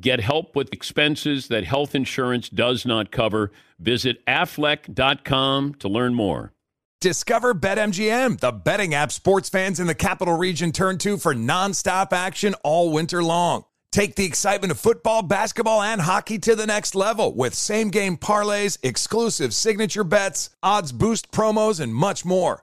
Get help with expenses that health insurance does not cover. Visit aflac.com to learn more. Discover BetMGM, the betting app sports fans in the capital region turn to for nonstop action all winter long. Take the excitement of football, basketball, and hockey to the next level with same game parlays, exclusive signature bets, odds boost promos, and much more.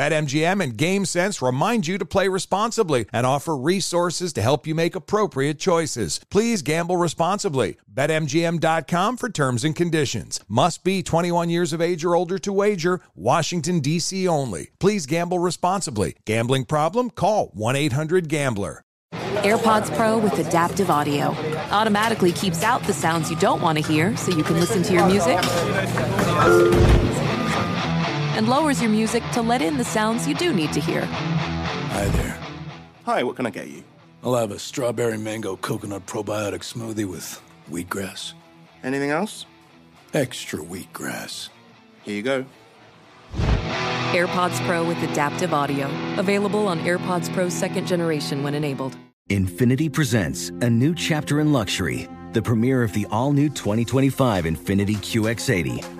BetMGM and GameSense remind you to play responsibly and offer resources to help you make appropriate choices. Please gamble responsibly. BetMGM.com for terms and conditions. Must be 21 years of age or older to wager. Washington, D.C. only. Please gamble responsibly. Gambling problem? Call 1 800 Gambler. AirPods Pro with adaptive audio automatically keeps out the sounds you don't want to hear so you can listen to your music and lowers your music to let in the sounds you do need to hear. Hi there. Hi, what can I get you? I'll have a strawberry mango coconut probiotic smoothie with wheatgrass. Anything else? Extra wheatgrass. Here you go. AirPods Pro with adaptive audio. Available on AirPods Pro second generation when enabled. Infiniti presents a new chapter in luxury, the premiere of the all new 2025 Infiniti QX80,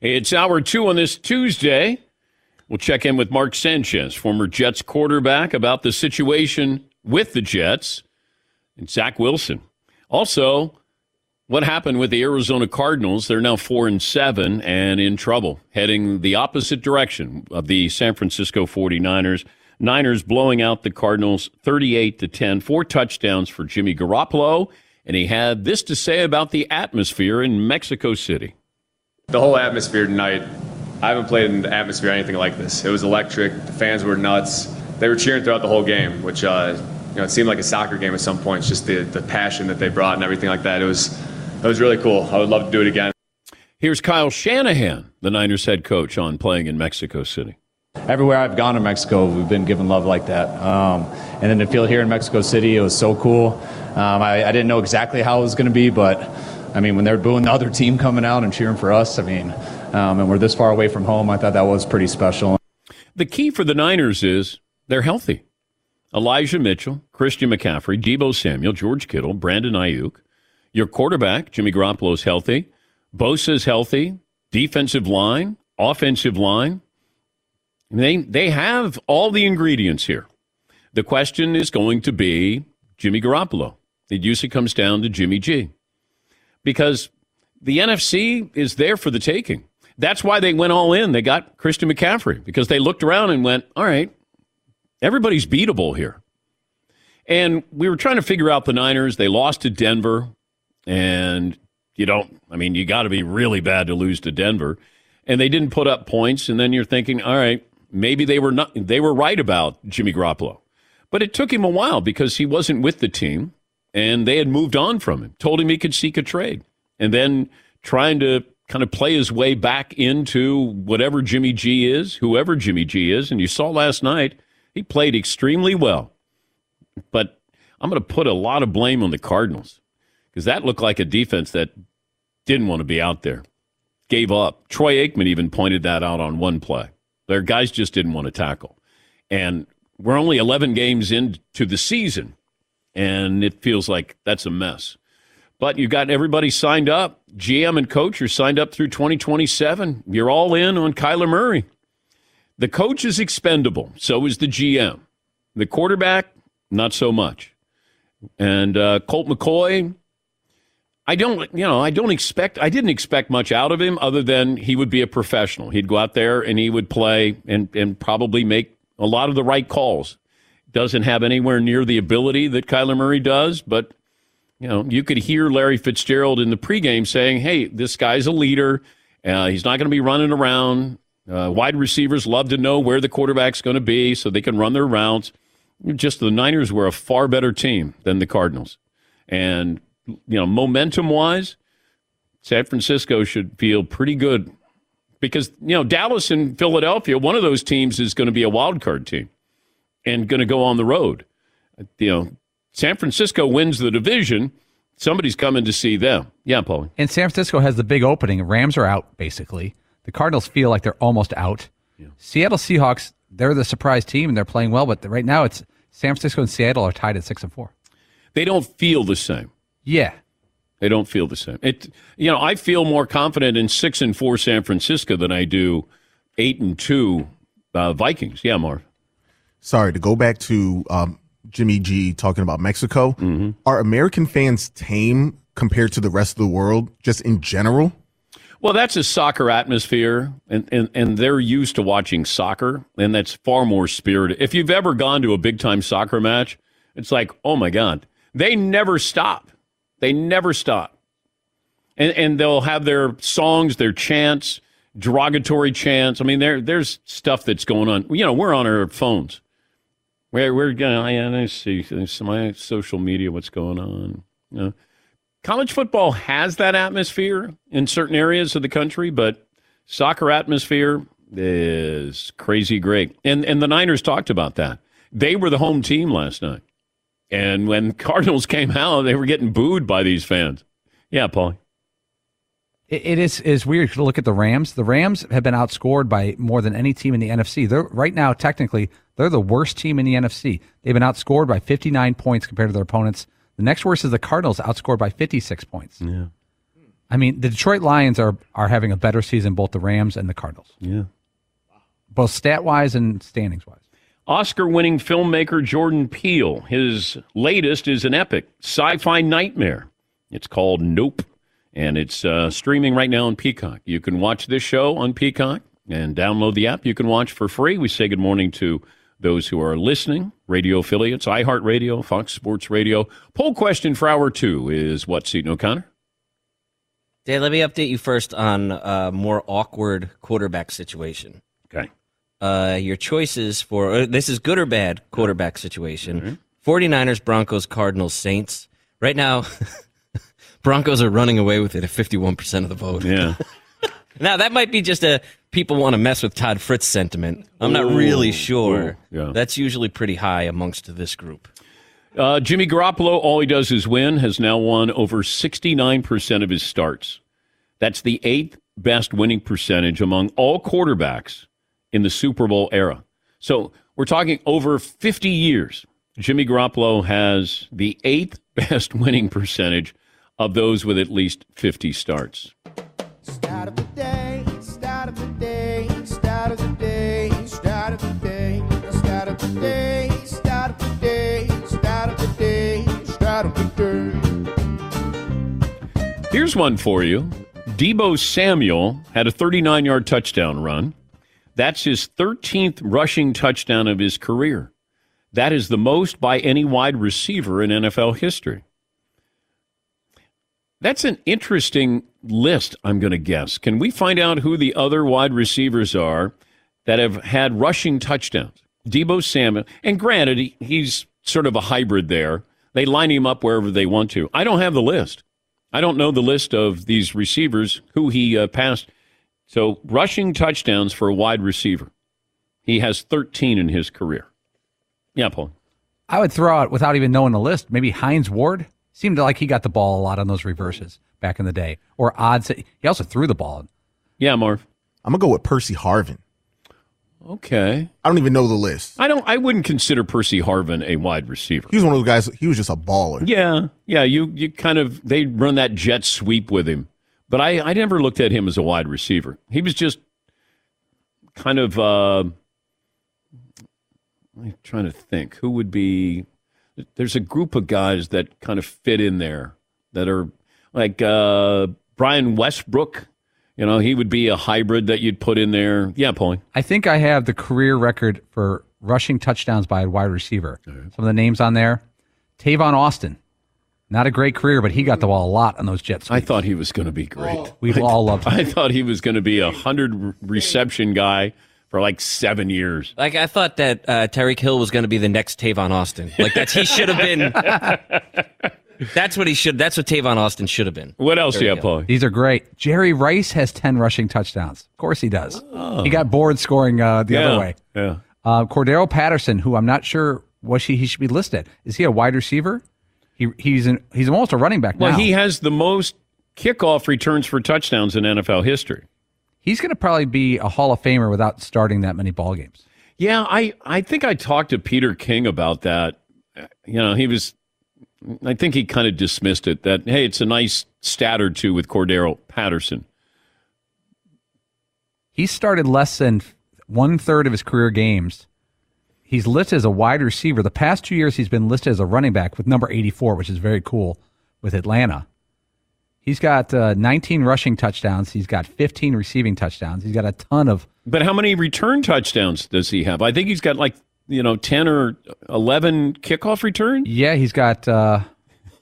It's hour two on this Tuesday. We'll check in with Mark Sanchez, former Jets quarterback, about the situation with the Jets and Zach Wilson. Also, what happened with the Arizona Cardinals? They're now four and seven and in trouble, heading the opposite direction of the San Francisco 49ers. Niners blowing out the Cardinals 38 to 10, four touchdowns for Jimmy Garoppolo, and he had this to say about the atmosphere in Mexico City. The whole atmosphere tonight, I haven't played in the atmosphere anything like this. It was electric. The fans were nuts. They were cheering throughout the whole game, which uh, you know it seemed like a soccer game at some points. Just the the passion that they brought and everything like that. It was it was really cool. I would love to do it again. Here's Kyle Shanahan, the Niners head coach, on playing in Mexico City everywhere I've gone in Mexico, we've been given love like that. Um, and then to feel here in Mexico City, it was so cool. Um, I, I, didn't know exactly how it was going to be, but I mean, when they're booing the other team coming out and cheering for us, I mean, um, and we're this far away from home, I thought that was pretty special. The key for the Niners is they're healthy. Elijah Mitchell, Christian McCaffrey, Deebo Samuel, George Kittle, Brandon Aiyuk. Your quarterback, Jimmy Garoppolo, is healthy. Bosa's healthy. Defensive line, offensive line. They they have all the ingredients here. The question is going to be Jimmy Garoppolo. It usually comes down to Jimmy G. Because the NFC is there for the taking. That's why they went all in. They got Christian McCaffrey because they looked around and went, all right, everybody's beatable here. And we were trying to figure out the Niners. They lost to Denver. And you don't, I mean, you got to be really bad to lose to Denver. And they didn't put up points. And then you're thinking, all right, maybe they were not they were right about Jimmy Garoppolo. But it took him a while because he wasn't with the team and they had moved on from him. Told him he could seek a trade. And then trying to kind of play his way back into whatever Jimmy G is, whoever Jimmy G is, and you saw last night he played extremely well. But I'm going to put a lot of blame on the Cardinals because that looked like a defense that didn't want to be out there. Gave up. Troy Aikman even pointed that out on one play. Their guys just didn't want to tackle. And we're only 11 games into the season. And it feels like that's a mess. But you got everybody signed up. GM and coach are signed up through 2027. You're all in on Kyler Murray. The coach is expendable. So is the GM. The quarterback, not so much. And uh, Colt McCoy, I don't, you know, I don't expect, I didn't expect much out of him other than he would be a professional. He'd go out there and he would play and, and probably make a lot of the right calls. Doesn't have anywhere near the ability that Kyler Murray does, but, you know, you could hear Larry Fitzgerald in the pregame saying, hey, this guy's a leader. Uh, he's not going to be running around. Uh, wide receivers love to know where the quarterback's going to be so they can run their routes. Just the Niners were a far better team than the Cardinals. And, you know, momentum wise, San Francisco should feel pretty good because, you know, Dallas and Philadelphia, one of those teams is going to be a wild card team and going to go on the road. You know, San Francisco wins the division. Somebody's coming to see them. Yeah, Paulie. And San Francisco has the big opening. Rams are out, basically. The Cardinals feel like they're almost out. Yeah. Seattle Seahawks, they're the surprise team and they're playing well, but right now it's San Francisco and Seattle are tied at six and four. They don't feel the same. Yeah. They don't feel the same. It you know, I feel more confident in six and four San Francisco than I do eight and two uh, Vikings. Yeah, Marv. Sorry, to go back to um, Jimmy G talking about Mexico. Mm-hmm. Are American fans tame compared to the rest of the world, just in general? Well, that's a soccer atmosphere, and, and, and they're used to watching soccer, and that's far more spirited. If you've ever gone to a big time soccer match, it's like, oh my God, they never stop. They never stop. And, and they'll have their songs, their chants, derogatory chants. I mean, there there's stuff that's going on. You know, we're on our phones. We're, we're going, to see my social media, what's going on. You know, college football has that atmosphere in certain areas of the country, but soccer atmosphere is crazy great. And and the Niners talked about that. They were the home team last night. And when Cardinals came out, they were getting booed by these fans. Yeah, Paul. It, it is is weird to look at the Rams. The Rams have been outscored by more than any team in the NFC. They're right now technically they're the worst team in the NFC. They've been outscored by 59 points compared to their opponents. The next worst is the Cardinals, outscored by 56 points. Yeah. I mean, the Detroit Lions are are having a better season, both the Rams and the Cardinals. Yeah. Both stat wise and standings wise. Oscar winning filmmaker Jordan Peele. His latest is an epic sci fi nightmare. It's called Nope, and it's uh, streaming right now on Peacock. You can watch this show on Peacock and download the app. You can watch for free. We say good morning to those who are listening, radio affiliates, iHeartRadio, Fox Sports Radio. Poll question for hour two is what, Seaton O'Connor? Dave, let me update you first on a more awkward quarterback situation. Okay. Uh, your choices for uh, this is good or bad quarterback situation. Mm-hmm. 49ers, Broncos, Cardinals, Saints. Right now, Broncos are running away with it at 51% of the vote. Yeah. now, that might be just a people want to mess with Todd Fritz sentiment. I'm not really sure. yeah. That's usually pretty high amongst this group. Uh, Jimmy Garoppolo, all he does is win, has now won over 69% of his starts. That's the eighth best winning percentage among all quarterbacks in the Super Bowl era. So we're talking over 50 years. Jimmy Garoppolo has the eighth best winning percentage of those with at least 50 starts. Start of the day, start of the day, start of the day, start of the day, start of the day, start of the day, start of the day, start of the day. Here's one for you. Deebo Samuel had a 39 yard touchdown run. That's his 13th rushing touchdown of his career. That is the most by any wide receiver in NFL history. That's an interesting list, I'm going to guess. Can we find out who the other wide receivers are that have had rushing touchdowns? Deebo Samuel, and granted, he, he's sort of a hybrid there. They line him up wherever they want to. I don't have the list. I don't know the list of these receivers who he uh, passed. So, rushing touchdowns for a wide receiver. He has 13 in his career. Yeah, Paul. I would throw out without even knowing the list. Maybe Hines Ward seemed like he got the ball a lot on those reverses back in the day, or odds. He also threw the ball. Yeah, Marv. I'm gonna go with Percy Harvin. Okay. I don't even know the list. I don't. I wouldn't consider Percy Harvin a wide receiver. He was one of those guys. He was just a baller. Yeah, yeah. You you kind of they run that jet sweep with him, but I I never looked at him as a wide receiver. He was just kind of. Uh, I'm trying to think who would be. There's a group of guys that kind of fit in there that are like uh, Brian Westbrook. You know, he would be a hybrid that you'd put in there. Yeah, Paulie. I think I have the career record for rushing touchdowns by a wide receiver. Some of the names on there Tavon Austin. Not a great career, but he got the ball a lot on those Jets. I thought he was going to be great. We all loved him. I thought he was going to be a hundred reception guy for like seven years. Like I thought that uh, Tyreek Hill was going to be the next Tavon Austin. Like that's he should have been. that's what he should. That's what Tavon Austin should have been. What else do you have, Hill. Paulie? These are great. Jerry Rice has 10 rushing touchdowns. Of course he does. He got bored scoring uh, the Oh. Yeah, other way. Yeah. Uh, Cordarrelle Patterson, who I'm not sure what he, he should be listed. Is he a wide receiver? He, he's an, he's almost a running back Well, now. he has the most kickoff returns for touchdowns in NFL history. He's going to probably be a Hall of Famer without starting that many ball games. Yeah, I, I think I talked to Peter King about that. You know, he was, I think he kind of dismissed it that, hey, it's a nice stat or two with Cordarrelle Patterson. He started less than one third of his career games. He's listed as a wide receiver. The past two years, he's been listed as a running back with number 84, which is very cool with Atlanta. He's got uh, 19 rushing touchdowns. He's got 15 receiving touchdowns. He's got a ton of. But how many return touchdowns does he have? I think he's got like, you know, 10 or 11 kickoff returns. Yeah, he's got uh,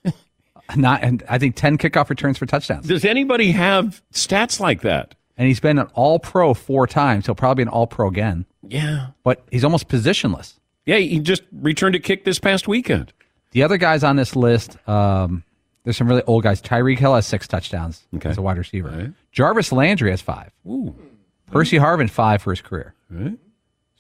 not, and I think 10 kickoff returns for touchdowns. Does anybody have stats like that? And he's been an All Pro four times. He'll probably be an All Pro again. Yeah. But he's almost positionless. Yeah, he just returned a kick this past weekend. The other guys on this list, um, there's some really old guys. Tyreek Hill has six touchdowns Okay. as a wide receiver. Jarvis Landry has five. Ooh. Percy Harvin five for his career. Right.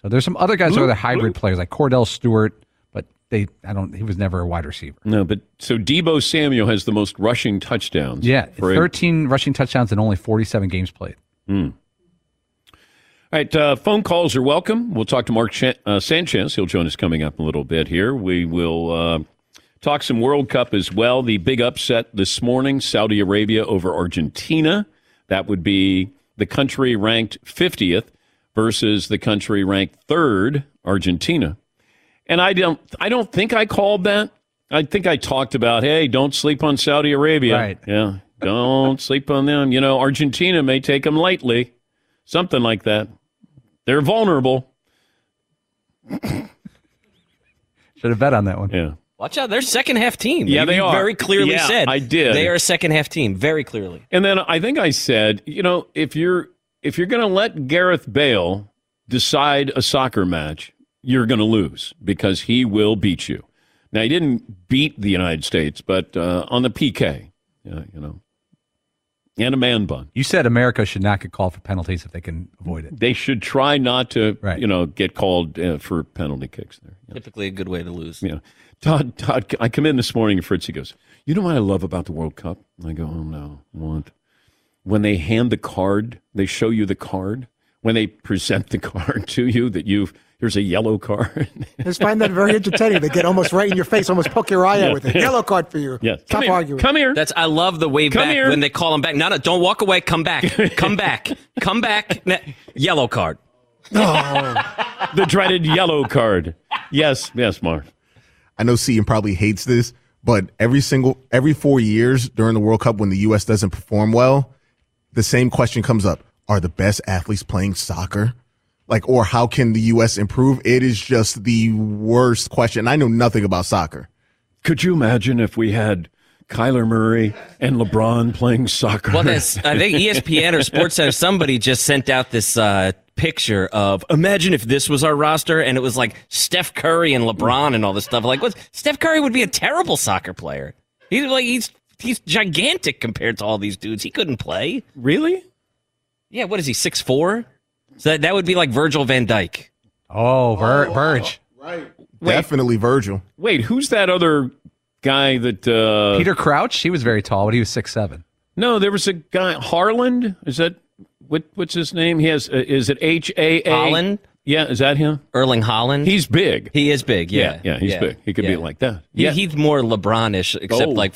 So there's some other guys who Blue- are the hybrid players like Kordell Stewart, but they I don't he was never a wide receiver. No, but so Deebo Samuel has the most rushing touchdowns. Yeah, for a- 13 rushing touchdowns in only 47 games played. Hmm. All right, uh, phone calls are welcome. We'll talk to Mark Chan- uh, Sanchez. He'll join us coming up a little bit here. We will uh, talk some World Cup as well. The big upset this morning Saudi Arabia over Argentina. That would be the country ranked 50th versus the country ranked third, Argentina. And I don't, I don't think I called that. I think I talked about, hey, don't sleep on Saudi Arabia. Right. Yeah, don't sleep on them. You know, Argentina may take them lightly, something like that. They're vulnerable. Should have bet on that one. Yeah. Watch out, they're second half team. Yeah, You- they are. Very clearly Yeah, said I did. They are a second half team, very clearly. And then I think I said, you know, if you're if you're going to let Gareth Bale decide a soccer match, you're going to lose because he will beat you. Now he didn't beat the United States, but uh, on the PK, yeah, you know, and a man bun. You said America should not get called for penalties if they can avoid it. They should try not to, Right. you know, get called uh, for penalty kicks there. Typically a good way to lose. Yeah. Todd, Todd, I come in this morning and Fritzy goes, You know what I love about the World Cup? I go, Oh, no. What? When they hand the card, they show you the card. When they present the card to you, that you've, here's a yellow card. I just find that very entertaining. They get almost right in your face, almost poke your eye Yeah. out with it. Yellow card for you. Yes. Stop Come here. arguing. Come here. That's I love the way Come back here. when they call them back. No, no, don't walk away. Come back. Come back. Come back. Ne- Yellow card. Oh. the dreaded yellow card. Yes, yes, Marv. I know Seaton probably hates this, but every single every four years during the World Cup when the U.S. doesn't perform well, the same question comes up: Are the best athletes playing soccer? Like, or how can the U.S. improve? It is just the worst question. I know nothing about soccer. Could you imagine if we had Kyler Murray and LeBron playing soccer? Well, that's, I think ESPN or SportsCenter, somebody just sent out this uh, picture of imagine if this was our roster and it was like Steph Curry and LeBron and all this stuff. Like, what? Steph Curry would be a terrible soccer player. He's like he's he's gigantic compared to all these dudes. He couldn't play. Really? Yeah. What is he? Six four. So that, that would be like Virgil Van Dijk. Oh, Ver- Verge. Definitely Virgil. Wait, who's that other guy that uh Peter Crouch, he was very tall, but he was six seven. No, there was a guy Harland. Is that what? What's his name? He has. Uh, is it H A A? Haaland? Yeah, is that him? Erling Haaland. He's big. He is big. Yeah, yeah, he's big. He could be like that. He- Yeah. he's more LeBronish, except Oh. like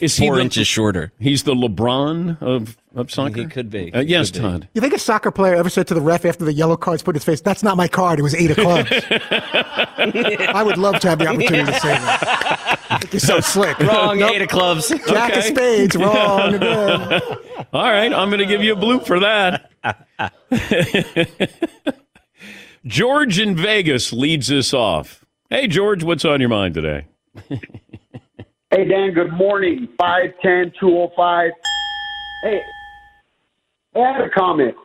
Is he four the- inches shorter. He's the LeBron of, of soccer? He could be. Uh, yes, Could be. Todd. You think a soccer player ever said to the ref after the yellow cards put in his face, "That's not my card. It was eight of clubs." I would love to have the opportunity to say that. You're so slick. Wrong, Nope. eight of clubs. Jack of spades. Wrong again. All right, I'm going to give you a bloop for that. George in Vegas leads us off. Hey, George, what's on your mind today? Hey, Dan, good morning. 510 205. Hey, I had a comment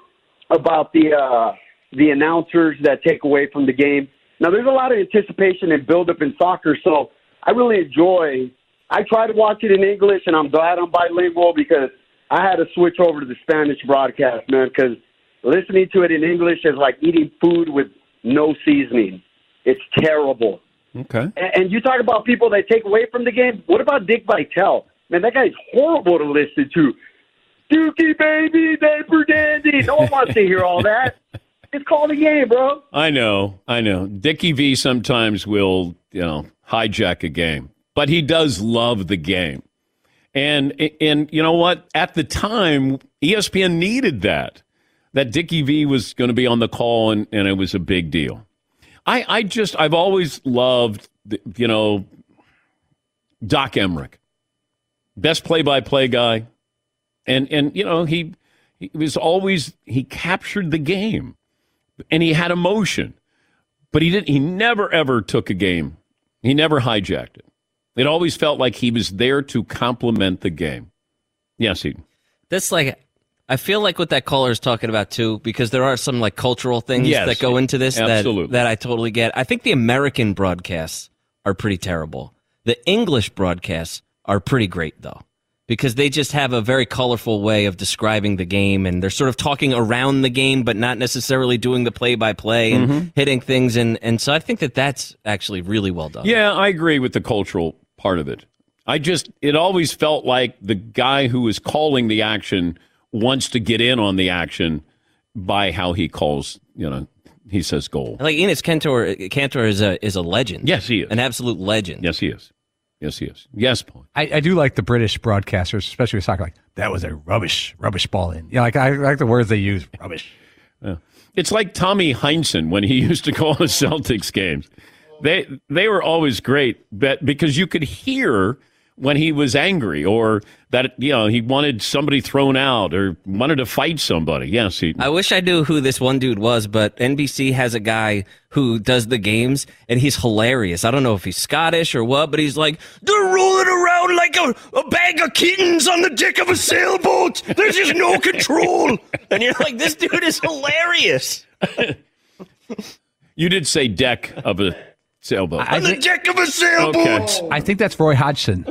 about the uh, the announcers that take away from the game. Now, there's a lot of anticipation and buildup in soccer, so I really enjoy. I try to watch it in English, and I'm glad I'm bilingual because I had to switch over to the Spanish broadcast, man. Because listening to it in English is like eating food with no seasoning. It's terrible. Okay. And, and you talk about people that take away from the game. What about Dick Vitale? Man, that guy's horrible to listen to. Dookie baby, Diaper Dandy. No one wants to hear all that. Just call the game, bro. I know, I know. Dickie V sometimes will, you know, hijack a game, but he does love the game. And and you know what? At the time, ESPN needed that. That Dickie V was going to be on the call, and, and it was a big deal. I I just I've always loved, the, you know, Doc Emrick, best play-by-play guy, and and you know he he was always he captured the game and he had emotion, but he didn't. He never ever took a game. He never hijacked it. It always felt like he was there to complement the game. Yes, he. That's like I feel like what that caller is talking about too, because there are some like cultural things Yes, that go into this that absolutely. that I totally get. I think the American broadcasts are pretty terrible. The English broadcasts are pretty great though. Because they just have a very colorful way of describing the game and they're sort of talking around the game but not necessarily doing the play by play and Mhm. hitting things and and so I think that that's actually really well done. Yeah, I agree with the cultural part of it. I just, it always felt like the guy who was calling the action wants to get in on the action by how he calls, you know, he says goal. Like Enos Cantor Cantor is a is a legend. Yes, he is. An absolute legend. Yes, he is. Yes, he is. Yes, Paul. I, I do like the British broadcasters, especially with soccer. Like that was a rubbish, rubbish ball in. Yeah, like I like the words they use. Rubbish. Yeah. It's like Tommy Heinsohn when he used to call the Celtics games. They they were always great, but because you could hear when he was angry or that you know he wanted somebody thrown out or wanted to fight somebody. Yes, he. I wish I knew who this one dude was, but NBC has a guy who does the games, and he's hilarious. I don't know if he's Scottish or what, but he's like, they're rolling around like a, a bag of kittens on the deck of a sailboat. There's just no control. And you're like, this dude is hilarious. You did say deck of a sailboat. on the deck of a sailboat. Okay. I think that's Roy Hodgson.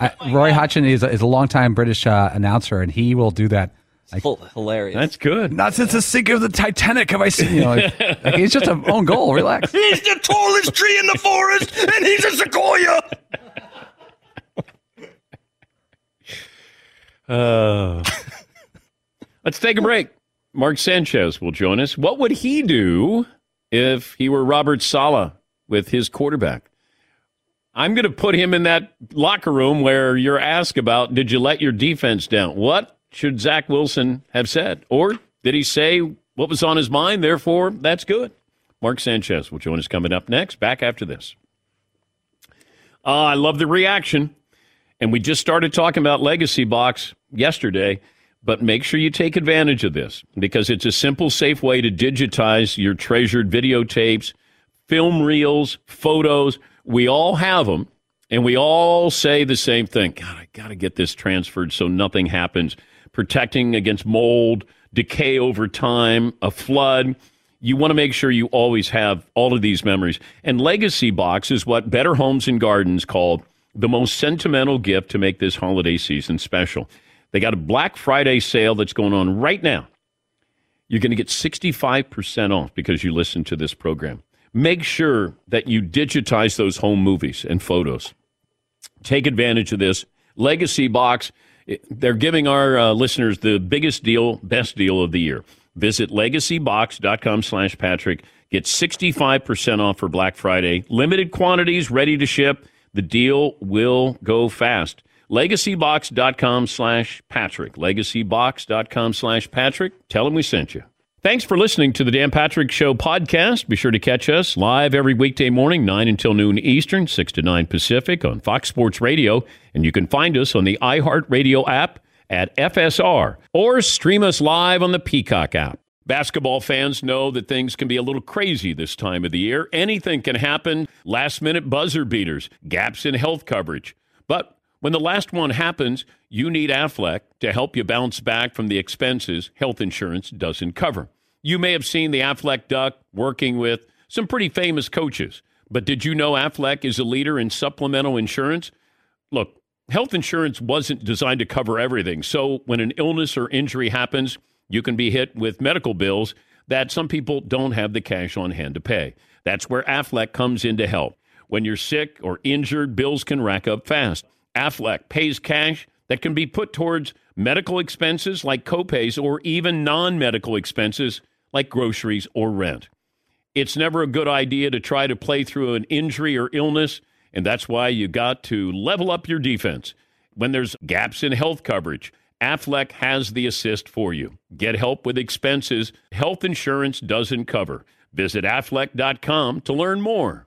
I, Roy Hodgson is a, is a longtime British uh, announcer, and he will do that. Like, hilarious. That's good. Not since the sink of the Titanic have I seen. You know, like, like it's just an own goal. Relax. He's the tallest tree in the forest, and he's a sequoia. Uh, let's take a break. Mark Sanchez will join us. What would he do if he were Robert Saleh with his quarterback? I'm going to put him in that locker room where you're asked about, did you let your defense down? What should Zach Wilson have said? Or did he say what was on his mind? Therefore, that's good. Mark Sanchez will join us coming up next. Back after this. Uh, I love the reaction. And we just started talking about Legacy Box yesterday, but make sure you take advantage of this because it's a simple, safe way to digitize your treasured videotapes, film reels, photos. We all have them, and we all say the same thing God, I got to get this transferred so nothing happens. Protecting against mold, decay over time, a flood. You want to make sure you always have all of these memories. And Legacy Box is what Better Homes and Gardens called the most sentimental gift to make this holiday season special. They got a Black Friday sale that's going on right now. You're going to get 65% off because you listen to this program. Make sure that you digitize those home movies and photos. Take advantage of this. Legacy Box, they're giving our uh, listeners the biggest deal, best deal of the year. Visit legacybox.com slash Patrick. Get 65% off for Black Friday. Limited quantities ready to ship. The deal will go fast. LegacyBox.com slash Patrick. LegacyBox.com slash Patrick. Tell them we sent you. Thanks for listening to the Dan Patrick Show podcast. Be sure to catch us live every weekday morning, 9 until noon Eastern, 6 to 9 Pacific on Fox Sports Radio. And you can find us on the iHeartRadio app at FSR or stream us live on the Peacock app. Basketball fans know that things can be a little crazy this time of the year. Anything can happen last minute buzzer beaters, gaps in health coverage. But when the last one happens, you need Aflac to help you bounce back from the expenses health insurance doesn't cover. You may have seen the Aflac Duck working with some pretty famous coaches, but did you know Aflac is a leader in supplemental insurance? Look, health insurance wasn't designed to cover everything. So when an illness or injury happens, you can be hit with medical bills that some people don't have the cash on hand to pay. That's where Aflac comes in to help. When you're sick or injured, bills can rack up fast. Aflac pays cash that can be put towards medical expenses like copays or even non medical expenses like groceries or rent. It's never a good idea to try to play through an injury or illness, and that's why you got to level up your defense. When there's gaps in health coverage, Aflac has the assist for you. Get help with expenses health insurance doesn't cover. Visit aflac.com to learn more.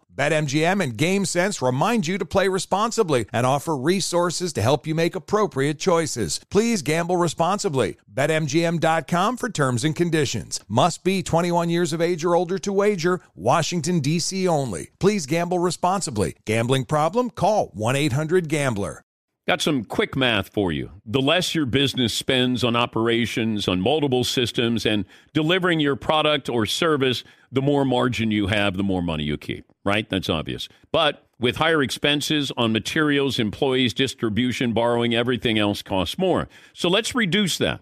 BetMGM and GameSense remind you to play responsibly and offer resources to help you make appropriate choices. Please gamble responsibly. BetMGM.com for terms and conditions. Must be 21 years of age or older to wager. Washington, D.C. only. Please gamble responsibly. Gambling problem? Call 1 800 Gambler. Got some quick math for you. The less your business spends on operations, on multiple systems, and delivering your product or service, the more margin you have, the more money you keep, right? That's obvious. But with higher expenses on materials, employees, distribution, borrowing, everything else costs more. So let's reduce that.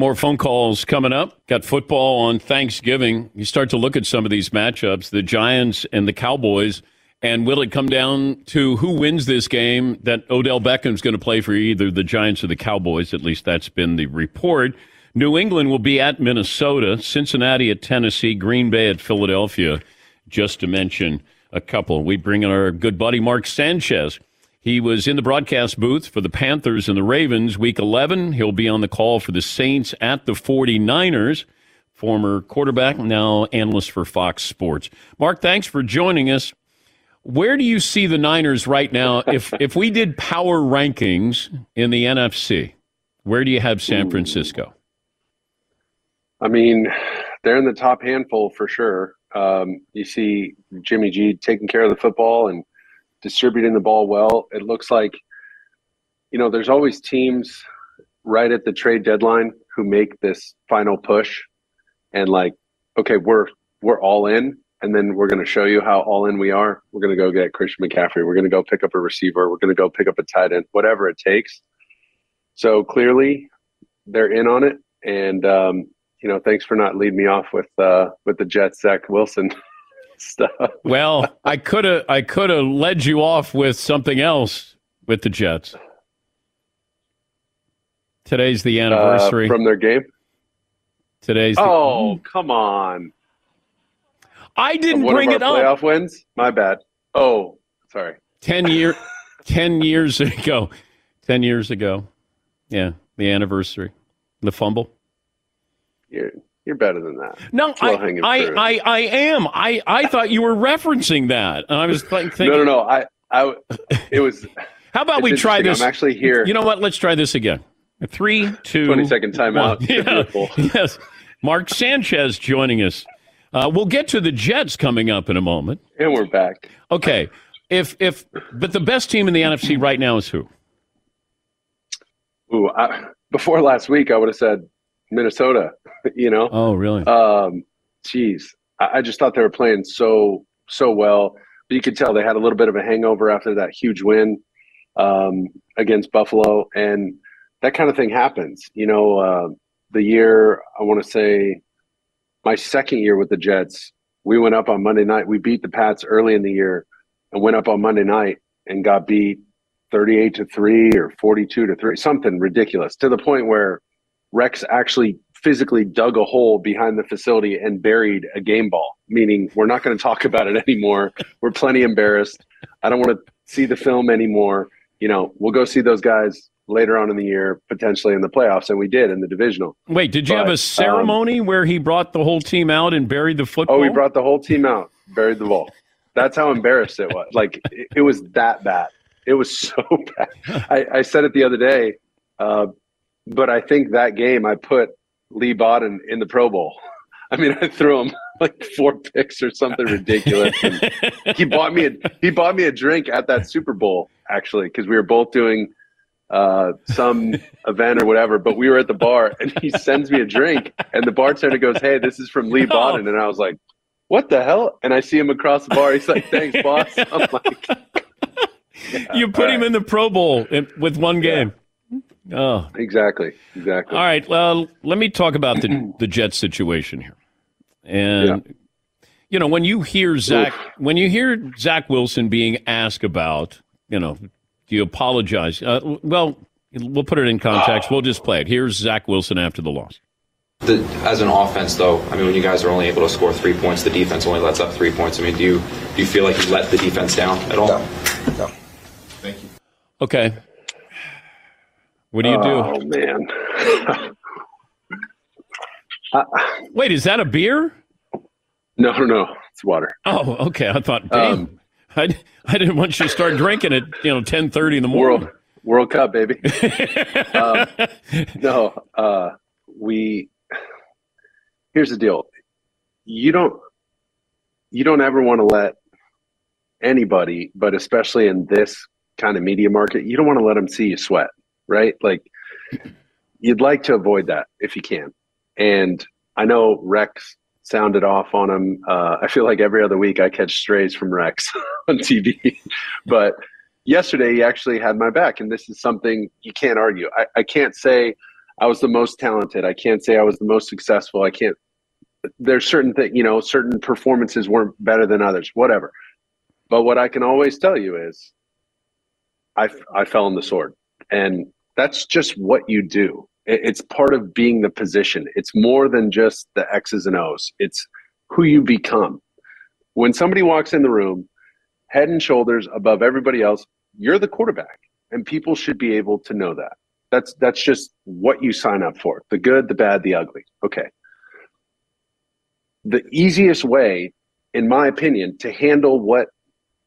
More phone calls coming up. Got football on Thanksgiving. You start to look at some of these matchups, the Giants and the Cowboys, and will it come down to who wins this game that Odell Beckham's going to play for either the Giants or the Cowboys? At least that's been the report. New England will be at Minnesota, Cincinnati at Tennessee, Green Bay at Philadelphia, just to mention a couple. We bring in our good buddy Mark Sanchez. He was in the broadcast booth for the Panthers and the Ravens week 11. He'll be on the call for the Saints at the 49ers. Former quarterback, now analyst for Fox Sports. Mark, thanks for joining us. Where do you see the Niners right now? If if we did power rankings in the NFC, where do you have San Francisco? I mean, they're in the top handful for sure. Um, you see Jimmy G taking care of the football and distributing the ball well. It looks like, you know, there's always teams right at the trade deadline who make this final push and like, okay, we're we're all in, and then we're going to show you how all in we are. We're going to go get Christian McCaffrey. We're going to go pick up a receiver. We're going to go pick up a tight end, whatever it takes. So clearly, they're in on it, and um, you know, thanks for not leading me off with uh, with the Jets, Zach Wilson stuff. Well, I could have I could have led you off with something else with the Jets. Today's the anniversary uh, from their game. Today's the, oh come on! I didn't One bring it up. playoff wins. My bad. Oh, sorry. Ten year, ten years ago, ten years ago. Yeah, the anniversary, the fumble. You're you're better than that. No, I, I. I, I am. I, I thought you were referencing that, and I was thinking, no, no, no. I, I, it was. How about we try this? I'm actually here. You know what? Let's try this again. Three, two, 20 second timeout. Yeah. Yes. Mark Sanchez joining us. Uh, we'll get to the Jets coming up in a moment. And we're back. Okay. If if but the best team in the NFC right now is who? Ooh, I, before last week, I would have said Minnesota. You know. Oh, really? Um, geez, I, I just thought they were playing so so well, but you could tell they had a little bit of a hangover after that huge win um, against Buffalo, and that kind of thing happens. You know, uh, the year I want to say my second year with the Jets, we went up on Monday night. We beat the Pats early in the year, and went up on Monday night and got beat thirty-eight to three or forty-two to three, something ridiculous, to the point where Rex actually physically dug a hole behind the facility and buried a game ball, meaning we're not going to talk about it anymore. We're plenty embarrassed. I don't want to see the film anymore. You know, we'll go see those guys later on in the year, potentially in the playoffs, and we did in the divisional. Wait, did you have a ceremony where he brought the whole team out and buried the football? Oh, we brought the whole team out, buried the ball. That's how embarrassed it was. Like it, it was that bad. It was so bad. I, I said it the other day, uh, but I think that game I put Leigh Bodden in the Pro Bowl. I mean, I threw him like four picks or something ridiculous. And he bought me a he bought me a drink at that Super Bowl actually because we were both doing uh, some event or whatever. But we were at the bar, and he sends me a drink, and the bartender goes, "Hey, this is from Leigh Bodden," and I was like, "What the hell?" And I see him across the bar. He's like, "Thanks, boss." I'm like, you put him in the Pro Bowl in, with one game. Oh, exactly, exactly. All right. Well, let me talk about the the Jets situation here. And you know, when you hear Zach, when you hear Zach Wilson being asked about, you know, do you apologize? Uh, well, we'll put it in context. We'll just play it. Here's Zach Wilson after the loss. The, as an offense, though, I mean, when you guys are only able to score three points, the defense only lets up three points. I mean, do you do you feel like you let the defense down at all? No. No. Thank you. Okay. What do you oh, do? Oh man. Wait, is that a beer? No, no, no. It's water. Oh, okay. I thought, damn. Um, I, I didn't want you to start drinking at you know ten thirty in the morning. World World Cup, baby. um, no, uh, we. Here's the deal. You don't. You don't ever want to let anybody, but especially in this kind of media market, you don't want to let them see you sweat, right? Like, you'd like to avoid that if you can. And I know Rex sounded off on him. Uh, I feel like every other week I catch strays from Rex on TV, but yesterday he actually had my back, and this is something you can't argue. I, I can't say I was the most talented. I can't say I was the most successful. I can't. There's certain things, you know, certain performances weren't better than others. Whatever. But what I can always tell you is, I I fell on the sword, and that's just what you do. It's part of being the position. It's more than just the X's and O's. It's who you become. When somebody walks in the room, head and shoulders above everybody else, you're the quarterback, and people should be able to know that. That's that's just what you sign up for: the good, the bad, the ugly. Okay. The easiest way, in my opinion, to handle what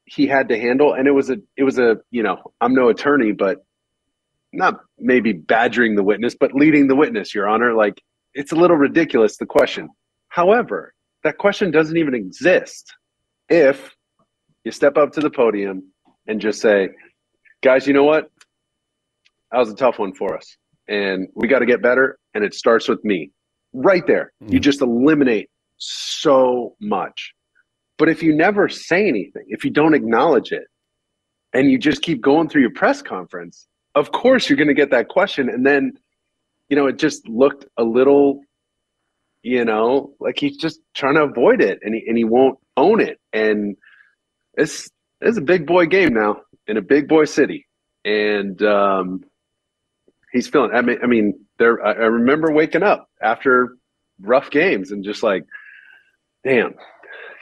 he had to handle, and it was a it was a you know I'm no attorney, but not maybe badgering the witness, but leading the witness, Your Honor. Like it's a little ridiculous the question. However, that question doesn't even exist if you step up to the podium and just say, guys, you know what? That was a tough one for us. And we got to get better. And it starts with me. Right there. Mm-hmm. You just eliminate so much. But if you never say anything, if you don't acknowledge it, and you just keep going through your press conference, of course you're going to get that question. And then, you know, it just looked a little, you know, like he's just trying to avoid it and he, and he won't own it. And it's, it's a big boy game now in a big boy city. And, um, he's feeling, I mean, I mean, there, I, I remember waking up after rough games and just like, damn,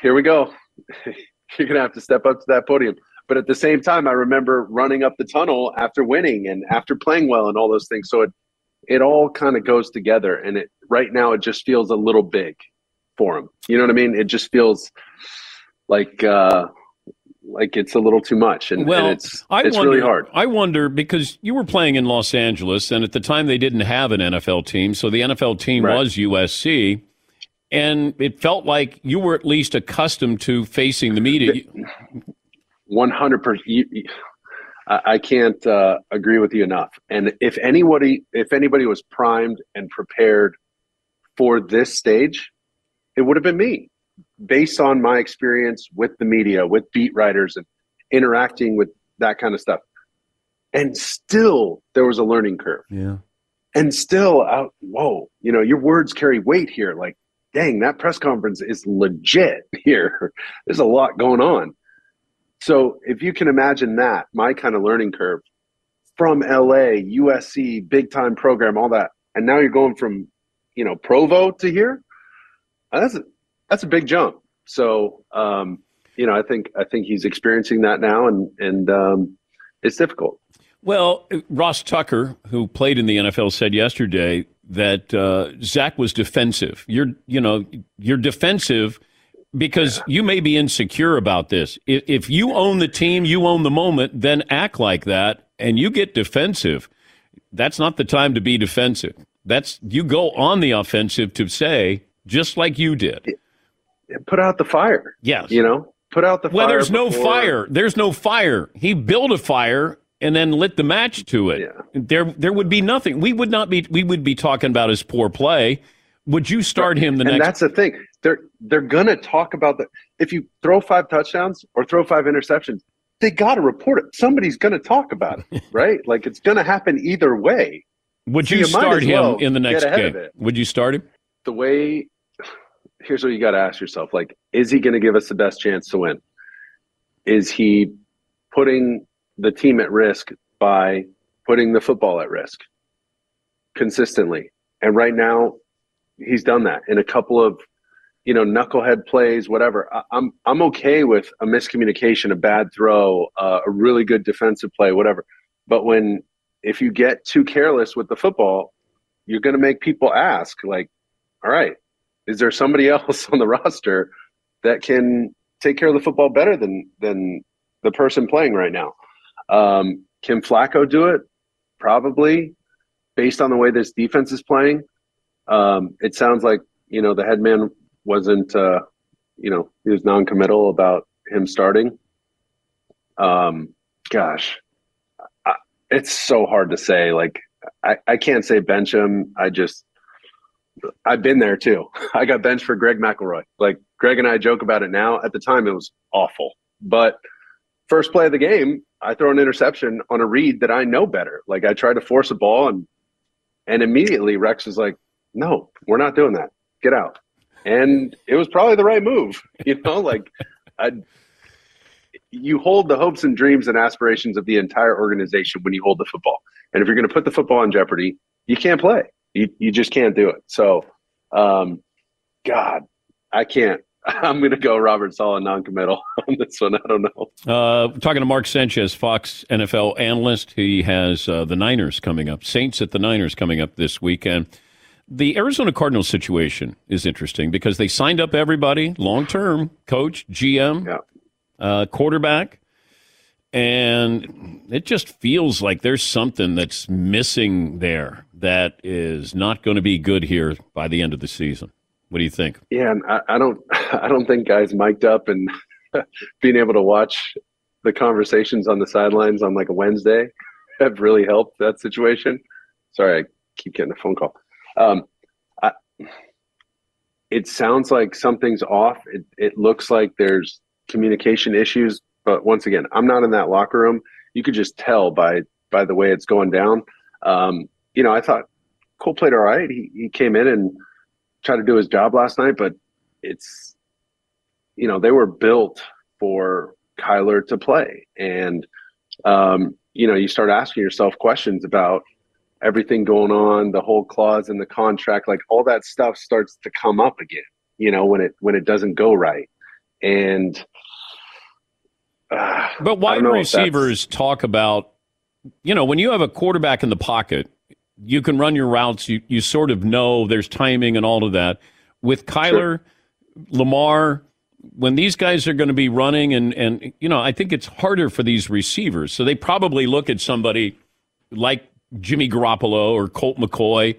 here we go. You're going to have to step up to that podium. But at the same time, I remember running up the tunnel after winning and after playing well and all those things. So it, it all kind of goes together. And it right now, it just feels a little big for him. You know what I mean? It just feels like, uh, like it's a little too much, and, Well, and it's I it's wonder, really hard. I wonder because you were playing in Los Angeles, and at the time they didn't have an NFL team, so the NFL team Right. was USC, and it felt like you were at least accustomed to facing the media. One hundred percent. I can't uh, agree with you enough. And if anybody, if anybody was primed and prepared for this stage, it would have been me, based on my experience with the media, with beat writers, and interacting with that kind of stuff. And still, there was a learning curve. Yeah. And still, out. Whoa, you know, your words carry weight here. Like, dang, that press conference is legit here. There's a lot going on. So if you can imagine that, my kind of learning curve from LA, USC, big time program, all that, and now you're going from, you know, Provo to here. That's a, that's a big jump. So, um, you know, I think I think he's experiencing that now, and and um, it's difficult. Well, Ross Tucker, who played in the NFL, said yesterday that uh, Zach was defensive. You're, you know, you're defensive because you may be insecure about this. If, if you own the team, you own the moment, then act like that, and you get defensive. That's not the time to be defensive. That's you go on the offensive to say just like you did. Put out the fire. Yes. You know, put out the Well, fire. Well, there's no before- fire. There's no fire. He built a fire and then lit the match to it. Yeah. There, there would be nothing. We would not be. We would be talking about his poor play. Would you start him the and next? that's the thing. They're they're gonna talk about the if you throw five touchdowns or throw five interceptions, they got to report it. Somebody's gonna talk about it, right? like it's gonna happen either way. Would So you, you start him well in the next game? Would you start him? The way here's what you got to ask yourself: like, is he going to give us the best chance to win? Is he putting the team at risk by putting the football at risk consistently? And right now, he's done that in a couple of you know knucklehead plays, whatever. I, I'm I'm okay with a miscommunication, a bad throw, uh, a really good defensive play, whatever. But when if you get too careless with the football, you're going to make people ask, like, all right, is there somebody else on the roster that can take care of the football better than than the person playing right now? Um, can Flacco do it? Probably, based on the way this defense is playing. Um, it sounds like you know the head man wasn't, uh, you know, he was non-committal about him starting. Um, gosh, I, it's so hard to say. Like, I, I can't say bench him. I just I've been there too. I got benched for Greg McElroy. Like Greg and I joke about it now. At the time, it was awful. But first play of the game, I throw an interception on a read that I know better. Like I try to force a ball, and and immediately Rex is like, "No, we're not doing that. Get out." And it was probably the right move. You know, like I. You hold the hopes and dreams and aspirations of the entire organization when you hold the football. And if you're going to put the football in jeopardy, you can't play. You you just can't do it. So, um, God, I can't. I'm going to go Robert Saleh non-committal on this one. I don't know. Uh, talking to Mark Sanchez, Fox NFL analyst. He has uh, the Niners coming up, Saints at the Niners coming up this weekend. The Arizona Cardinals situation is interesting because they signed up everybody long term, coach, GM, uh, quarterback, and it just feels like there's something that's missing there that is not going to be good here by the end of the season. What do you think? Yeah, and I, I don't I don't think guys mic'd up and being able to watch the conversations on the sidelines on like a Wednesday have really helped that situation. Sorry, I keep getting a phone call. Um, I, it sounds like something's off. It, it looks like there's communication issues. But once again, I'm not in that locker room. You could just tell by by the way it's going down. Um, you know, I thought Colt played all right. He he came in and tried to do his job last night, but it's you know they were built for Kyler to play, and um, you know you start asking yourself questions about everything going on, the whole clause in the contract, like all that stuff starts to come up again. You know when it when it doesn't go right, and uh, But wide don't know if that's- receivers talk about, you know, when you have a quarterback in the pocket, you can run your routes. You, you sort of know there's timing and all of that. With Kyler, Lamar, when these guys are going to be running, and, and, you know, I think it's harder for these receivers. So they probably look at somebody like Jimmy Garoppolo or Colt McCoy.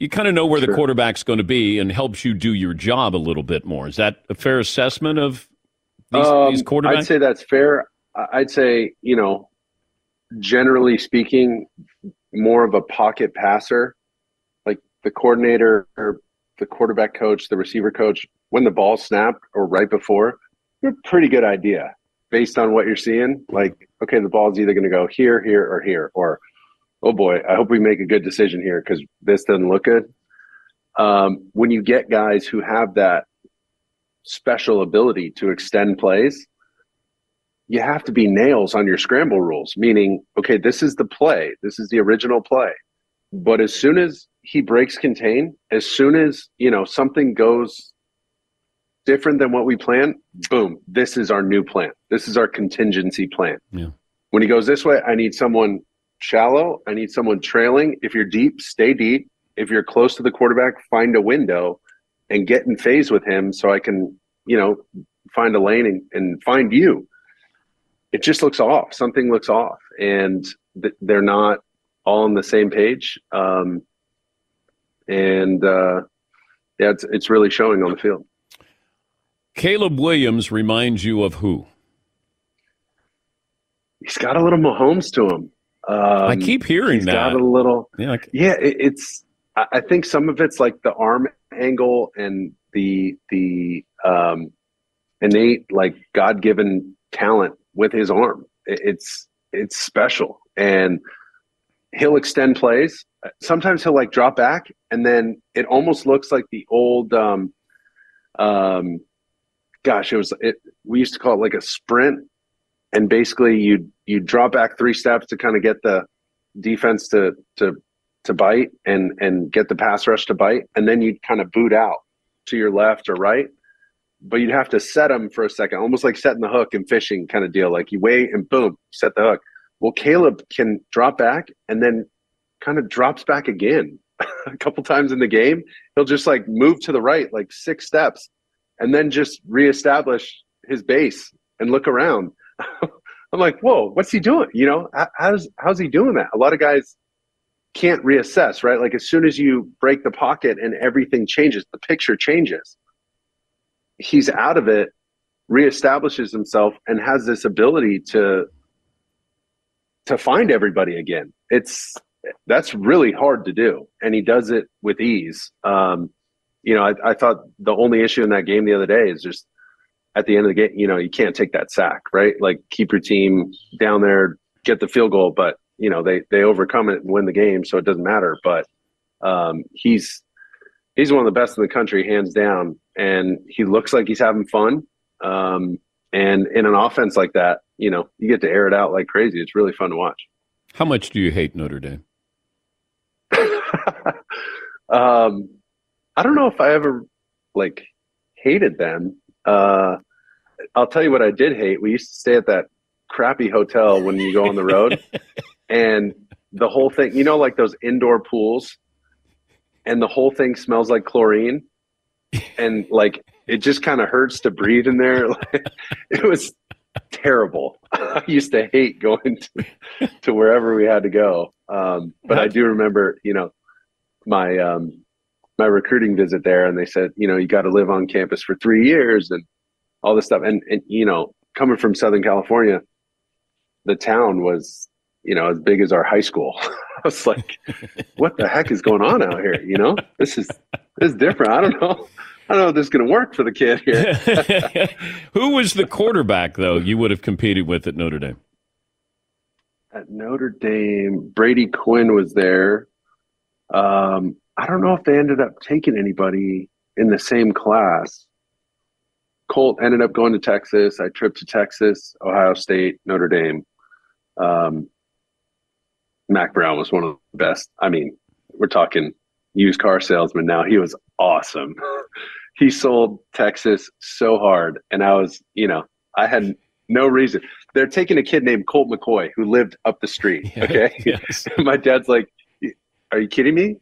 You kind of know where the quarterback's going to be and helps you do your job a little bit more. Is that a fair assessment of these, Um, these quarterbacks? I'd say that's fair. I'd say, you know, generally speaking, more of a pocket passer, like the coordinator or the quarterback coach, the receiver coach, when the ball snapped or right before, you have a pretty good idea based on what you're seeing. Like, okay, the ball's either going to go here, here, or here, or oh boy, I hope we make a good decision here because this doesn't look good. Um, when you get guys who have that special ability to extend plays, you have to be nails on your scramble rules, meaning, okay, this is the play, this is the original play. But as soon as he breaks contain, as soon as, you know, something goes different than what we plan, boom, this is our new plan. This is our contingency plan. Yeah. When he goes this way, I need someone shallow, I need someone trailing. If you're deep, stay deep. If you're close to the quarterback, find a window and get in phase with him so I can, you know, find a lane and, and find you. It just looks off. Something looks off, and th- they're not all on the same page. Um, and uh, yeah, it's it's really showing on the field. Caleb Williams reminds you of who? He's got a little Mahomes to him. Um, I keep hearing he's that. Got a little. Yeah, yeah. It, it's. I I think some of it's like the arm angle and the the um, innate like God given talent with his arm. It- It's it's special, and he'll extend plays. Sometimes he'll like drop back, and then it almost looks like the old. Um, um, gosh, it was it. We used to call it like a sprint, and basically you you drop back three steps to kind of get the defense to to to bite and and get the pass rush to bite, and then you kind of boot out to your left or right. But you'd have to set them for a second, almost like setting the hook and fishing kind of deal. Like you wait and boom, set the hook. Well, Caleb can drop back and then kind of drops back again a couple times in the game. He'll just like move to the right like six steps and then just reestablish his base and look around. I'm like, whoa, what's he doing? You know, how- how's how's he doing that? A lot of guys can't reassess, right? Like as soon as you break the pocket and everything changes, the picture changes. He's out of it, reestablishes himself, and has this ability to to find everybody again. It's that's really hard to do, and he does it with ease. Um, you know, I, I thought the only issue in that game the other day is just at the end of the game, you know, you can't take that sack, right? Like keep your team down there, get the field goal, but you know, they they overcome it and win the game, so it doesn't matter. But um, he's he's one of the best in the country, hands down, and he looks like he's having fun. Um, and in an offense like that, you know, you get to air it out like crazy. It's really fun to watch. How much do you hate Notre Dame? um, I don't know if I ever like hated them. Uh, I'll tell you what I did hate. We used to stay at that crappy hotel when you go on the road, and the whole thing, you know, like those indoor pools, and the whole thing smells like chlorine, and like it just kind of hurts to breathe in there. it was terrible. I used to hate going to, to wherever we had to go. Um, but I do remember, you know, my um, my recruiting visit there, and they said, you know, you got to live on campus for three years and all this stuff. And and you know, coming from Southern California, the town was, you know, as big as our high school. I was like, what the heck is going on out here? You know, this is this is different. I don't know. I don't know if this is going to work for the kid here. Who was the quarterback though you would have competed with at Notre Dame? At Notre Dame, Brady Quinn was there. Um, I don't know if they ended up taking anybody in the same class. Colt ended up going to Texas. I tripped to Texas, Ohio State, Notre Dame. Um, Mack Brown was one of the best. I mean, we're talking used car salesman now. He was awesome. he sold Texas so hard. And I was, you know, I had no reason. They're taking a kid named Colt McCoy who lived up the street. Okay. Yes. My dad's like, are you kidding me?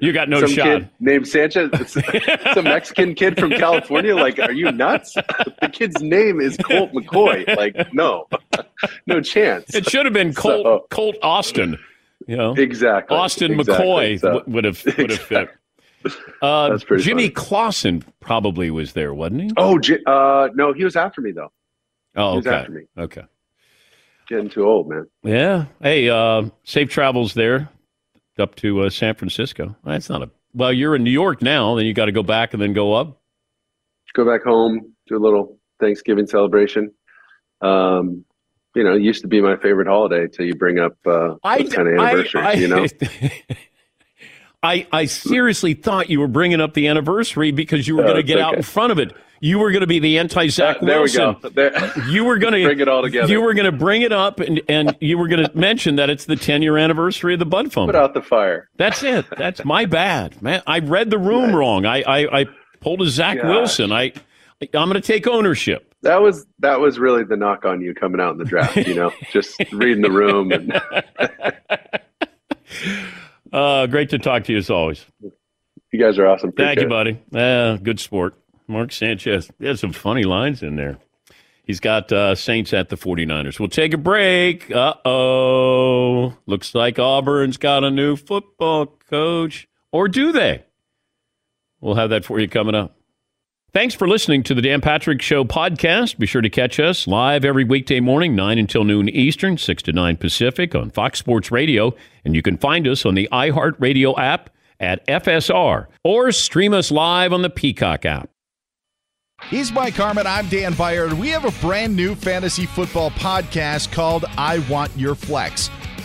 You got no Some shot. Kid named Sanchez, some Mexican kid from California. Like, are you nuts? The kid's name is Colt McCoy. Like, no, no chance. It should have been Colt So- Colt Austin. You know, Exactly. Austin Exactly. McCoy So- would have would have fit. Uh, That's pretty Jimmy Clausen probably was there, wasn't he? Oh, J- uh, no, he was after me though. Oh, he was okay. after me. Okay. Getting too old, man. Yeah. Hey, uh, safe travels there up to uh, San Francisco. That's not a well. You're in New York now. Then you got to go back and then go up. Go back home, do a little Thanksgiving celebration. Um, you know, it used to be my favorite holiday till you bring up uh, those kind of anniversaries. I- you know, I, I seriously thought you were bringing up the anniversary because you were No, going to it's get out in front of it. You were going to be the anti Zach Uh, there we go. There- You were going to Bring it all together. You were going to bring it up, and, and you were going to mention that it's the 10 year anniversary of the Butt Fumble. put out the fire. That's it. That's my bad, man. I read the room wrong. I, I, I pulled a Zach Gosh. Wilson. I, I'm going to take ownership. That was that was really the knock on you coming out in the draft. You know, just reading the room and Uh, great to talk to you as always. you guys are awesome. Thank you, buddy. Uh, good sport. Mark Sanchez. He has some funny lines in there. He's got uh, Saints at the 49ers. We'll take a break. Uh oh. Looks like Auburn's got a new football coach. Or do they? We'll have that for you coming up. Thanks for listening to the Dan Patrick Show podcast. Be sure to catch us live every weekday morning, 9 until noon Eastern, 6 to 9 Pacific on Fox Sports Radio. And you can find us on the iHeartRadio app at FSR or stream us live on the Peacock app. He's Mike Harmon. I'm Dan Beyer. We have a brand new fantasy football podcast called I Want Your Flex.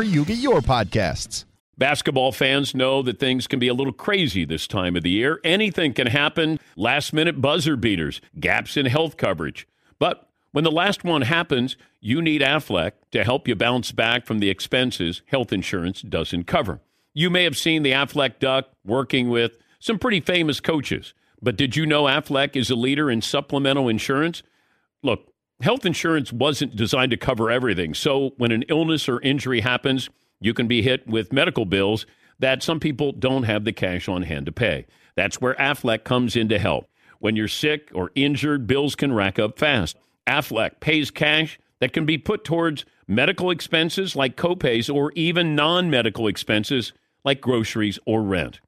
you get your podcasts. Basketball fans know that things can be a little crazy this time of the year. Anything can happen last minute buzzer beaters, gaps in health coverage. But when the last one happens, you need Aflac to help you bounce back from the expenses health insurance doesn't cover. You may have seen the Aflac Duck working with some pretty famous coaches, but did you know Aflac is a leader in supplemental insurance? Look, health insurance wasn't designed to cover everything. So when an illness or injury happens, you can be hit with medical bills that some people don't have the cash on hand to pay. That's where Aflac comes in to help. When you're sick or injured, bills can rack up fast. Aflac pays cash that can be put towards medical expenses like copays or even non medical expenses like groceries or rent.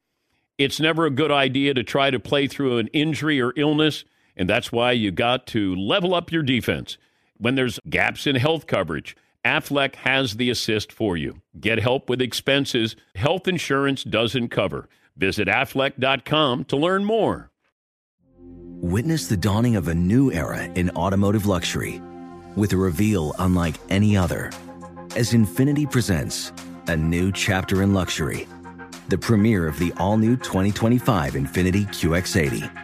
It's never a good idea to try to play through an injury or illness, and that's why you got to level up your defense. When there's gaps in health coverage, Aflac has the assist for you. Get help with expenses health insurance doesn't cover. Visit aflac.com to learn more. Witness the dawning of a new era in automotive luxury with a reveal unlike any other as Infiniti presents a new chapter in luxury, the premiere of the all new 2025 Infiniti QX80.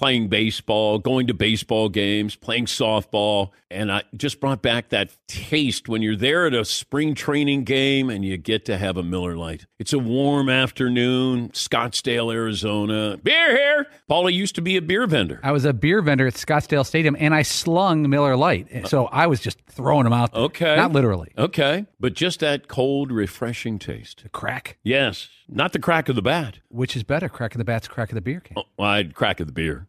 playing baseball, going to baseball games, playing softball, and I just brought back that taste when you're there at a spring training game and you get to have a Miller Lite. It's a warm afternoon, Scottsdale, Arizona. Beer here. Paulie used to be a beer vendor. I was a beer vendor at Scottsdale Stadium, and I slung Miller Lite, uh, so I was just throwing them out. There. Okay. not literally. Okay. But just that cold, refreshing taste. The crack. Yes. Not the crack of the bat. Which is better, crack of the bat's crack of the beer can. Oh, well, I'd crack of the beer.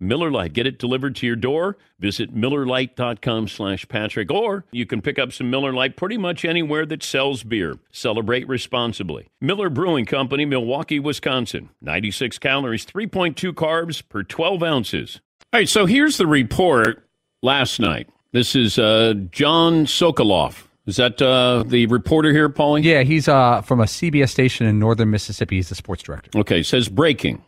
Miller Lite. Get it delivered to your door. Visit MillerLite.com slash Patrick. Or you can pick up some Miller Lite pretty much anywhere that sells beer. Celebrate responsibly. Miller Brewing Company, Milwaukee, Wisconsin. 96 calories, 3.2 carbs per 12 ounces. All right, so here's the report last night. This is uh, John Sokoloff. Is that uh, the reporter here, Paulie? Yeah, he's uh, from a CBS station in northern Mississippi. He's the sports director. Okay, says breaking.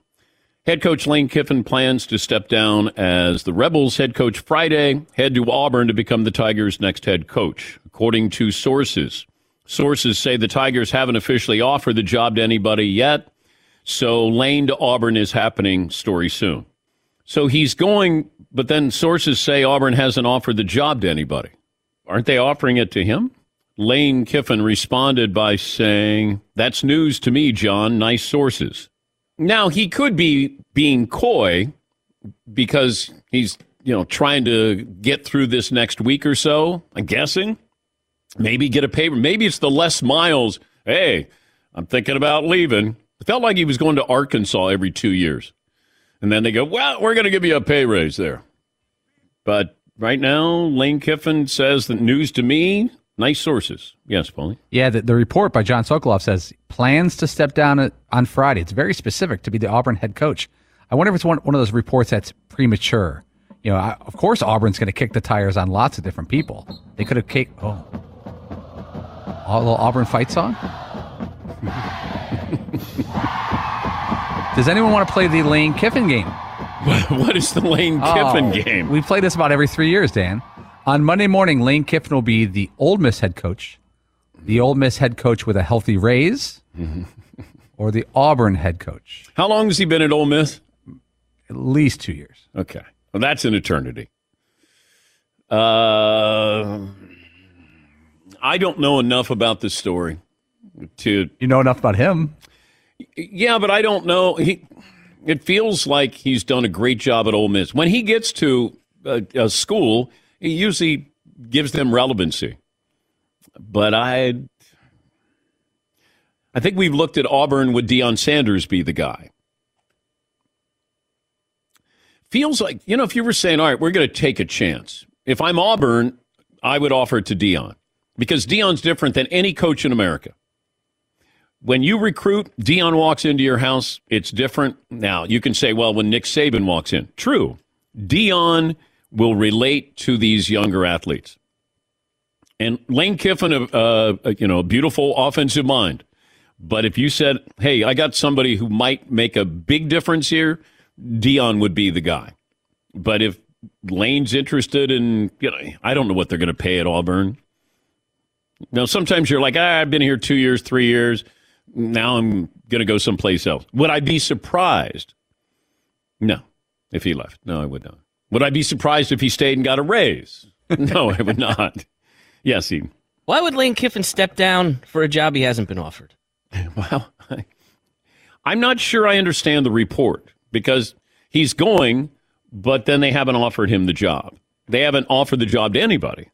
Head coach Lane Kiffin plans to step down as the Rebels head coach Friday, head to Auburn to become the Tigers' next head coach, according to sources. Sources say the Tigers haven't officially offered the job to anybody yet, so Lane to Auburn is happening story soon. So he's going, but then sources say Auburn hasn't offered the job to anybody. Aren't they offering it to him? Lane Kiffin responded by saying, That's news to me, John. Nice sources. Now he could be being coy because he's you know trying to get through this next week or so. I'm guessing. Maybe get a paper. Maybe it's the Les Miles. Hey, I'm thinking about leaving. It felt like he was going to Arkansas every two years, and then they go, "Well, we're going to give you a pay raise there." But right now, Lane Kiffin says that news to me. Nice sources. Yes, Paulie. Yeah, the, the report by John Sokoloff says plans to step down on Friday. It's very specific to be the Auburn head coach. I wonder if it's one, one of those reports that's premature. You know, I, of course, Auburn's going to kick the tires on lots of different people. They could have kicked. Oh, a little Auburn fight song. Does anyone want to play the Lane Kiffin game? what is the Lane Kiffin Oh, game? We play this about every three years, Dan. On Monday morning, Lane Kiffin will be the Ole Miss head coach, the Ole Miss head coach with a healthy raise, or the Auburn head coach. How long has he been at Ole Miss? At least two years. Okay. Well, that's an eternity. Uh, I don't know enough about this story to. You know enough about him. Yeah, but I don't know. He. It feels like he's done a great job at Ole Miss. When he gets to a, a school, he usually gives them relevancy. But I, I think we've looked at Auburn. Would Deion Sanders be the guy? Feels like you know if you were saying, all right, we're going to take a chance. If I'm Auburn, I would offer it to Deion because Deion's different than any coach in America. When you recruit, Deion walks into your house, it's different. Now, you can say, well, when Nick Saban walks in, true. Deion will relate to these younger athletes. And Lane Kiffin, uh, uh, you know, beautiful offensive mind. But if you said, hey, I got somebody who might make a big difference here, Deion would be the guy. But if Lane's interested in, you know, I don't know what they're going to pay at Auburn. Now, sometimes you're like, ah, I've been here two years, three years. Now I'm going to go someplace else. Would I be surprised? No, if he left. No, I would not. Would I be surprised if he stayed and got a raise? No, I would not. Yes, he. Why would Lane Kiffin step down for a job he hasn't been offered? Well, I, I'm not sure I understand the report because he's going, but then they haven't offered him the job. They haven't offered the job to anybody.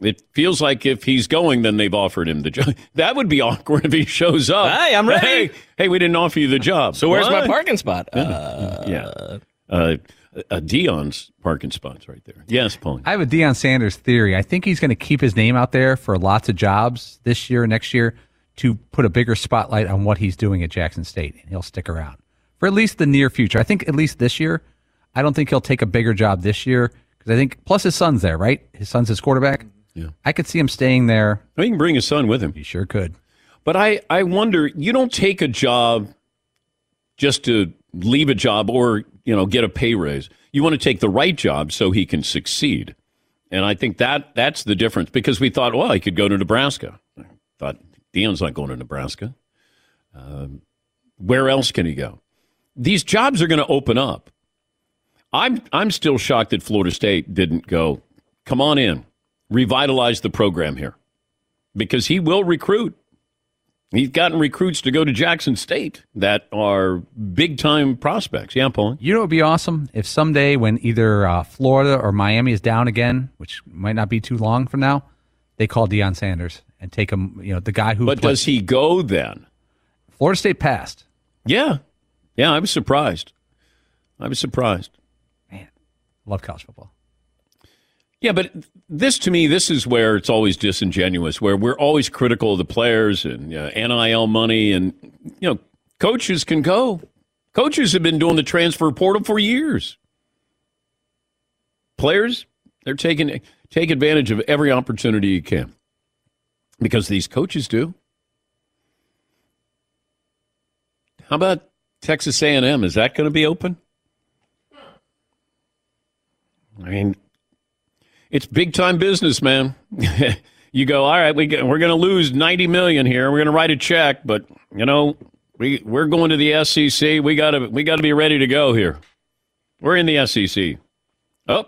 It feels like if he's going, then they've offered him the job. That would be awkward if he shows up. Hey, I'm ready. Hey, hey we didn't offer you the job. So where's my parking spot? Yeah. Uh, yeah. Uh, uh, Deion's parking spots right there. Yes, Paul. I have a Deion Sanders theory. I think he's going to keep his name out there for lots of jobs this year, next year, to put a bigger spotlight on what he's doing at Jackson State, and he'll stick around for at least the near future. I think at least this year. I don't think he'll take a bigger job this year because I think plus his son's there, right? His son's his quarterback. Yeah. I could see him staying there. Well, he can bring his son with him. He sure could. But I, I wonder, you don't take a job just to leave a job or, you know, get a pay raise. You want to take the right job so he can succeed. And I think that that's the difference because we thought, well, he could go to Nebraska. I thought Deion's not going to Nebraska. Um, where else can he go? These jobs are going to open up. I'm I'm still shocked that Florida State didn't go. Come on in, revitalize the program here, because he will recruit. He's gotten recruits to go to Jackson State that are big time prospects. Yeah, Paul. You know, it would be awesome if someday, when either uh, Florida or Miami is down again, which might not be too long from now, they call Deion Sanders and take him. You know, the guy who. But played- does he go then? Florida State passed. Yeah, yeah. I was surprised. I was surprised. Man, love college football. Yeah, but this to me, this is where it's always disingenuous, where we're always critical of the players and NIL money, and you know, coaches can go. Coaches have been doing the transfer portal for years. Players, they're taking take advantage of every opportunity you can because these coaches do. How about Texas A&M? Is that going to be open? I mean, it's big time business, man. you go, all right, we we're going to lose ninety million here. We're going to write a check, but you know, we we're going to the SEC. We got to we got to be ready to go here. We're in the SEC. Oh.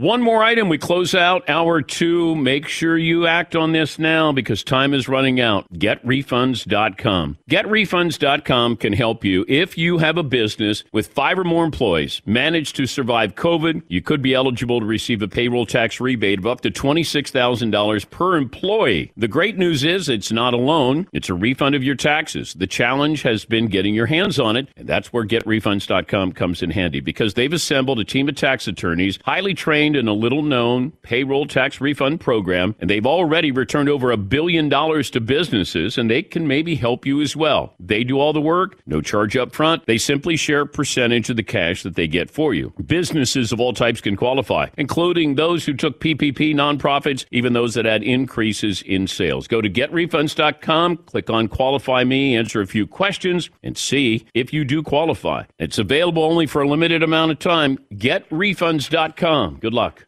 One more item. We close out hour two. Make sure you act on this now because time is running out. GetRefunds.com. GetRefunds.com can help you if you have a business with five or more employees, managed to survive COVID. You could be eligible to receive a payroll tax rebate of up to $26,000 per employee. The great news is it's not a loan, it's a refund of your taxes. The challenge has been getting your hands on it, and that's where GetRefunds.com comes in handy because they've assembled a team of tax attorneys, highly trained in a little known payroll tax refund program, and they've already returned over a billion dollars to businesses, and they can maybe help you as well. They do all the work, no charge up front. They simply share a percentage of the cash that they get for you. Businesses of all types can qualify, including those who took PPP nonprofits, even those that had increases in sales. Go to getrefunds.com, click on qualify me, answer a few questions, and see if you do qualify. It's available only for a limited amount of time. Getrefunds.com. Good luck.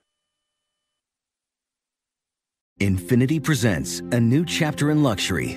Infiniti presents a new chapter in luxury,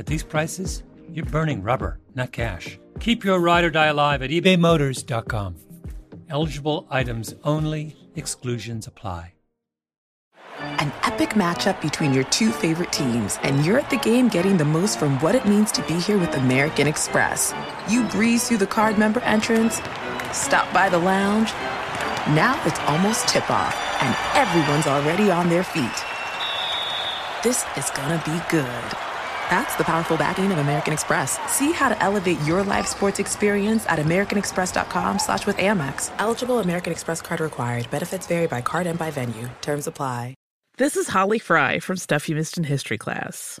at these prices, you're burning rubber, not cash. Keep your ride or die alive at ebaymotors.com. Eligible items only, exclusions apply. An epic matchup between your two favorite teams, and you're at the game getting the most from what it means to be here with American Express. You breeze through the card member entrance, stop by the lounge. Now it's almost tip off, and everyone's already on their feet. This is gonna be good. That's the powerful backing of American Express. See how to elevate your live sports experience at americanexpress.com slash with Amex. Eligible American Express card required. Benefits vary by card and by venue. Terms apply. This is Holly Fry from Stuff You Missed in History class.